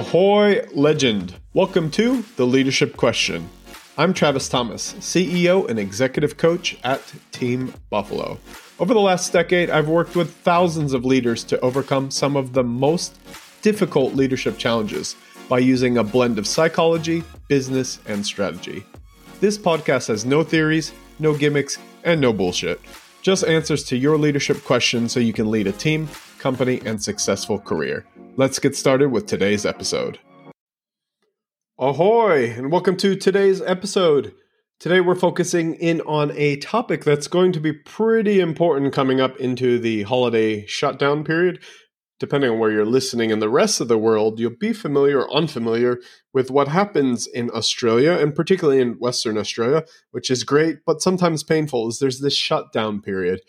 Ahoy, legend! Welcome to The Leadership Question. I'm Travis Thomas, CEO and executive coach at Team Buffalo. Over the last decade, I've worked with thousands of leaders to overcome some of the most difficult leadership challenges by using a blend of psychology, business, and strategy. This podcast has no theories, no gimmicks, and no bullshit. Just answers to your leadership questions so you can lead a team, company, and successful career. Let's get started with today's episode. Ahoy, and welcome to today's episode. Today, we're focusing in on a topic that's going to be pretty important coming up into the holiday shutdown period. Depending on where you're listening in the rest of the world, you'll be familiar or unfamiliar with what happens in Australia, and particularly in Western Australia, which is great, but sometimes painful, is there's this shutdown period.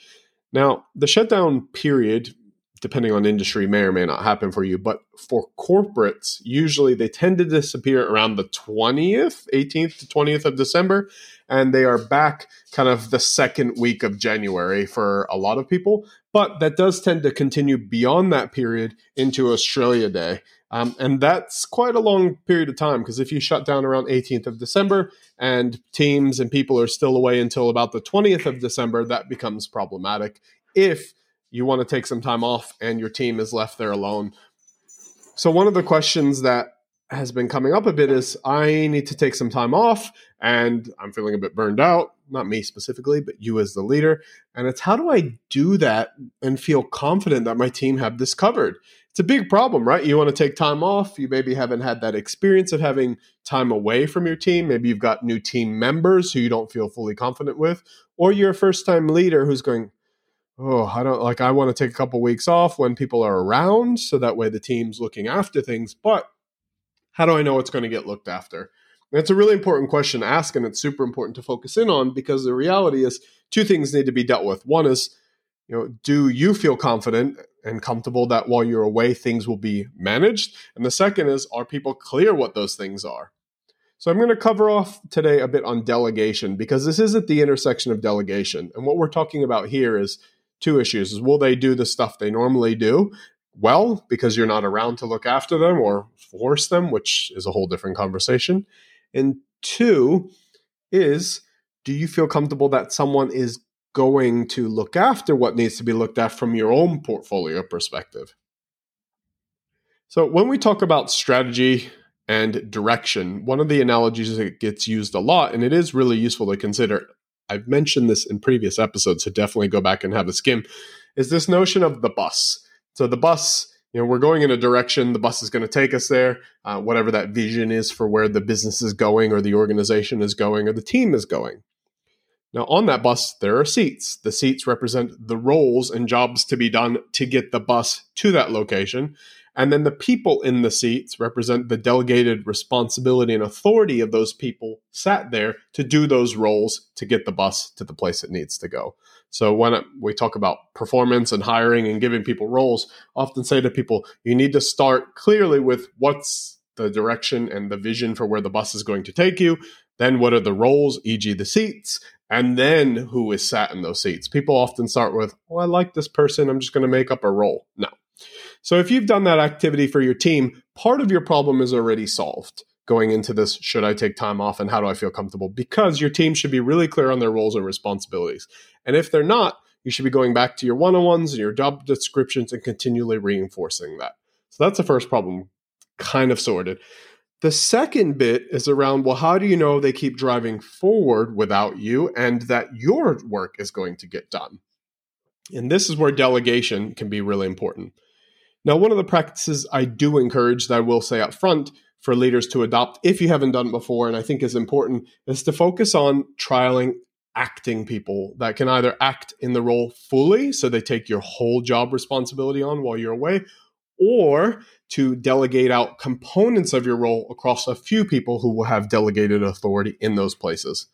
Now, the shutdown period depending on industry, may or may not happen for you. But for corporates, usually they tend to disappear around the 20th, 18th to 20th of December, and they are back kind of the second week of January for a lot of people. But that does tend to continue beyond that period into Australia Day. Um, and that's quite a long period of time because if you shut down around 18th of December and teams and people are still away until about the 20th of December, that becomes problematic if you want to take some time off and your team is left there alone. So, one of the questions that has been coming up a bit is I need to take some time off and I'm feeling a bit burned out. Not me specifically, but you as the leader. And it's how do I do that and feel confident that my team have this covered? It's a big problem, right? You want to take time off. You maybe haven't had that experience of having time away from your team. Maybe you've got new team members who you don't feel fully confident with, or you're a first time leader who's going, oh, I don't like, I want to take a couple weeks off when people are around so that way the team's looking after things. But how do I know it's going to get looked after? It's a really important question to ask, and it's super important to focus in on because the reality is two things need to be dealt with. One is, you know, do you feel confident and comfortable that while you're away, things will be managed? And the second is, are people clear what those things are? So I'm going to cover off today a bit on delegation because this is at the intersection of delegation. And what we're talking about here is two issues is will they do the stuff they normally do? Well because you're not around to look after them or force them which is a whole different conversation. And two is do you feel comfortable that someone is going to look after what needs to be looked at from your own portfolio perspective? So when we talk about strategy and direction one of the analogies that gets used a lot and it is really useful to consider I've mentioned this in previous episodes, so definitely go back and have a skim, is this notion of the bus. So the bus, you know, we're going in a direction, the bus is going to take us there, uh, whatever that vision is for where the business is going or the organization is going or the team is going. Now, on that bus, there are seats. The seats represent the roles and jobs to be done to get the bus to that location. And then the people in the seats represent the delegated responsibility and authority of those people sat there to do those roles to get the bus to the place it needs to go. So when we talk about performance and hiring and giving people roles, I often say to people, you need to start clearly with what's the direction and the vision for where the bus is going to take you. Then what are the roles, e.g., the seats, and then who is sat in those seats. People often start with, "Oh, I like this person. I'm just going to make up a role." No, so if you've done that activity for your team, part of your problem is already solved going into this should I take time off and how do I feel comfortable? Because your team should be really clear on their roles and responsibilities. And if they're not, you should be going back to your one on ones and your job descriptions and continually reinforcing that. So that's the first problem, kind of sorted. The second bit is around well, how do you know they keep driving forward without you and that your work is going to get done? And this is where delegation can be really important. Now, one of the practices I do encourage that I will say up front for leaders to adopt, if you haven't done it before, and I think is important, is to focus on trialing acting people that can either act in the role fully, so they take your whole job responsibility on while you're away, or to delegate out components of your role across a few people who will have delegated authority in those places.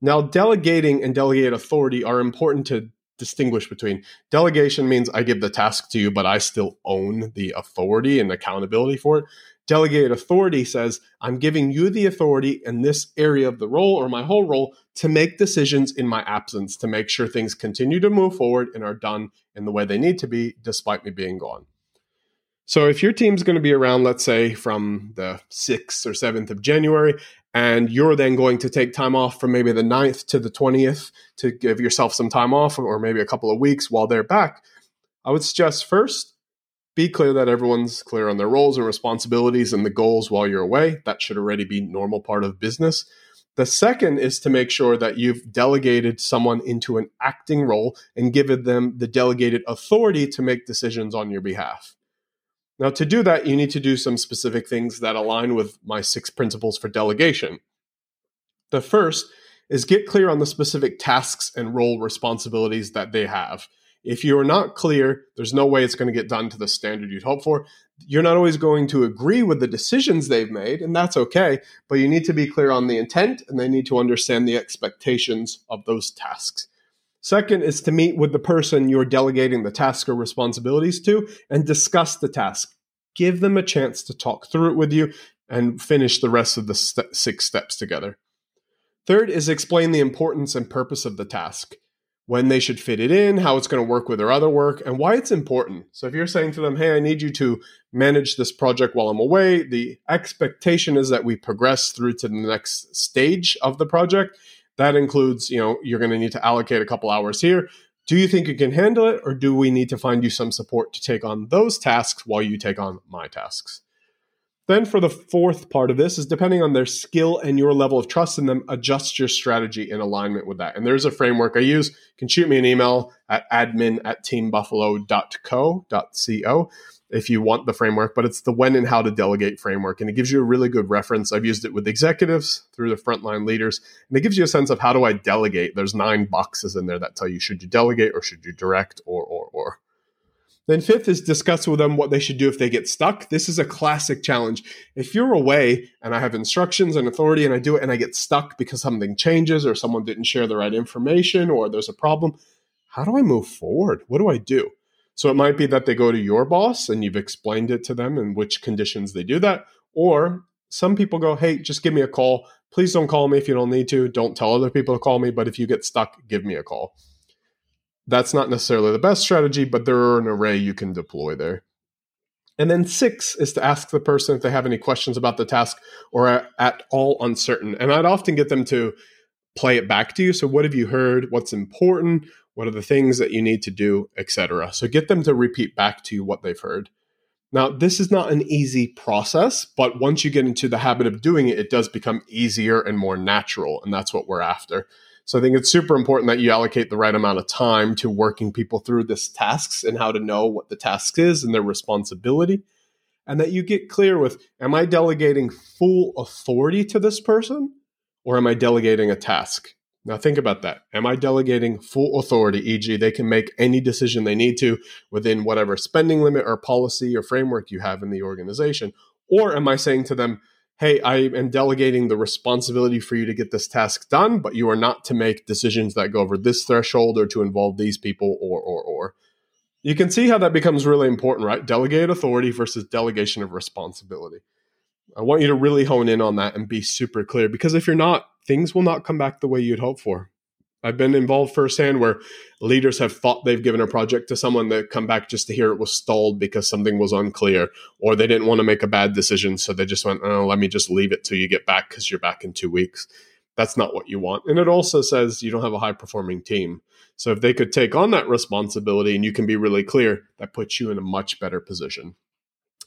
Now, delegating and delegate authority are important to distinguish between delegation means I give the task to you, but I still own the authority and accountability for it. Delegated authority says I'm giving you the authority in this area of the role or my whole role to make decisions in my absence to make sure things continue to move forward and are done in the way they need to be despite me being gone. So if your team's going to be around, let's say from the 6th or 7th of January, and you're then going to take time off from maybe the 9th to the 20th to give yourself some time off or maybe a couple of weeks while they're back, I would suggest first be clear that everyone's clear on their roles and responsibilities and the goals while you're away. That should already be normal part of business. The second is to make sure that you've delegated someone into an acting role and given them the delegated authority to make decisions on your behalf. Now, to do that, you need to do some specific things that align with my six principles for delegation. The first is get clear on the specific tasks and role responsibilities that they have. If you are not clear, there's no way it's going to get done to the standard you'd hope for. You're not always going to agree with the decisions they've made, and that's okay, but you need to be clear on the intent and they need to understand the expectations of those tasks. Second is to meet with the person you're delegating the task or responsibilities to and discuss the task. Give them a chance to talk through it with you and finish the rest of the st- six steps together. Third is explain the importance and purpose of the task when they should fit it in, how it's going to work with their other work, and why it's important. So if you're saying to them, hey, I need you to manage this project while I'm away, the expectation is that we progress through to the next stage of the project. That includes, you know, you're going to need to allocate a couple hours here. Do you think you can handle it, or do we need to find you some support to take on those tasks while you take on my tasks? Then, for the fourth part of this, is depending on their skill and your level of trust in them, adjust your strategy in alignment with that. And there's a framework I use. You can shoot me an email at admin at teambuffalo.co.co if you want the framework, but it's the when and how to delegate framework. And it gives you a really good reference. I've used it with executives through the frontline leaders, and it gives you a sense of how do I delegate. There's nine boxes in there that tell you should you delegate or should you direct or, or, or. Then, fifth is discuss with them what they should do if they get stuck. This is a classic challenge. If you're away and I have instructions and authority and I do it and I get stuck because something changes or someone didn't share the right information or there's a problem, how do I move forward? What do I do? So it might be that they go to your boss and you've explained it to them in which conditions they do that. Or some people go, hey, just give me a call. Please don't call me if you don't need to. Don't tell other people to call me. But if you get stuck, give me a call. That's not necessarily the best strategy, but there are an array you can deploy there. And then six is to ask the person if they have any questions about the task or are at all uncertain. And I'd often get them to play it back to you. So, what have you heard? What's important? What are the things that you need to do, etc. So, get them to repeat back to you what they've heard. Now, this is not an easy process, but once you get into the habit of doing it, it does become easier and more natural. And that's what we're after. So I think it's super important that you allocate the right amount of time to working people through this tasks and how to know what the task is and their responsibility. And that you get clear with am I delegating full authority to this person or am I delegating a task? Now think about that. Am I delegating full authority, e.g., they can make any decision they need to within whatever spending limit or policy or framework you have in the organization? Or am I saying to them, hey, I am delegating the responsibility for you to get this task done, but you are not to make decisions that go over this threshold or to involve these people or, or, or. You can see how that becomes really important, right? Delegate authority versus delegation of responsibility. I want you to really hone in on that and be super clear because if you're not, things will not come back the way you'd hope for. I've been involved firsthand where leaders have thought they've given a project to someone that come back just to hear it was stalled because something was unclear or they didn't want to make a bad decision. So they just went, oh, let me just leave it till you get back because you're back in two weeks. That's not what you want. And it also says you don't have a high performing team. So if they could take on that responsibility and you can be really clear, that puts you in a much better position.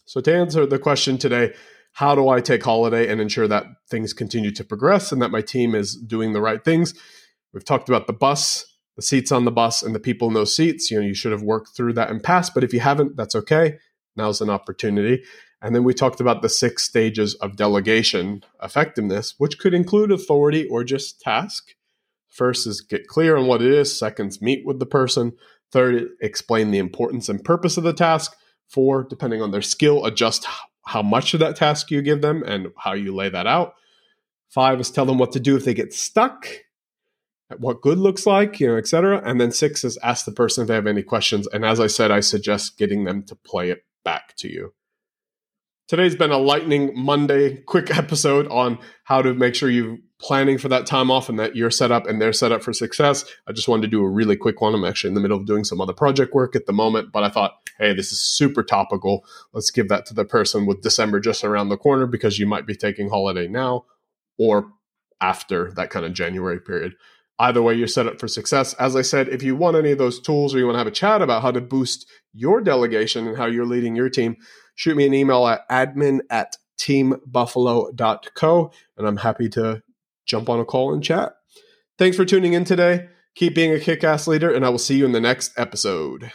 So to answer the question today, how do I take holiday and ensure that things continue to progress and that my team is doing the right things? We've talked about the bus, the seats on the bus, and the people in those seats. You know, you should have worked through that in past, but if you haven't, that's okay. Now's an opportunity. And then we talked about the six stages of delegation effectiveness, which could include authority or just task. First is get clear on what it is. Second, meet with the person. Third, explain the importance and purpose of the task. Four, depending on their skill, adjust how much of that task you give them and how you lay that out. Five is tell them what to do if they get stuck what good looks like, you know, etc. And then six is ask the person if they have any questions. And as I said, I suggest getting them to play it back to you. Today's been a lightning Monday quick episode on how to make sure you're planning for that time off and that you're set up and they're set up for success. I just wanted to do a really quick one. I'm actually in the middle of doing some other project work at the moment, but I thought, hey, this is super topical. Let's give that to the person with December just around the corner because you might be taking holiday now or after that kind of January period. Either way, you're set up for success. As I said, if you want any of those tools or you want to have a chat about how to boost your delegation and how you're leading your team, shoot me an email at admin at teambuffalo.co and I'm happy to jump on a call and chat. Thanks for tuning in today. Keep being a kick ass leader, and I will see you in the next episode.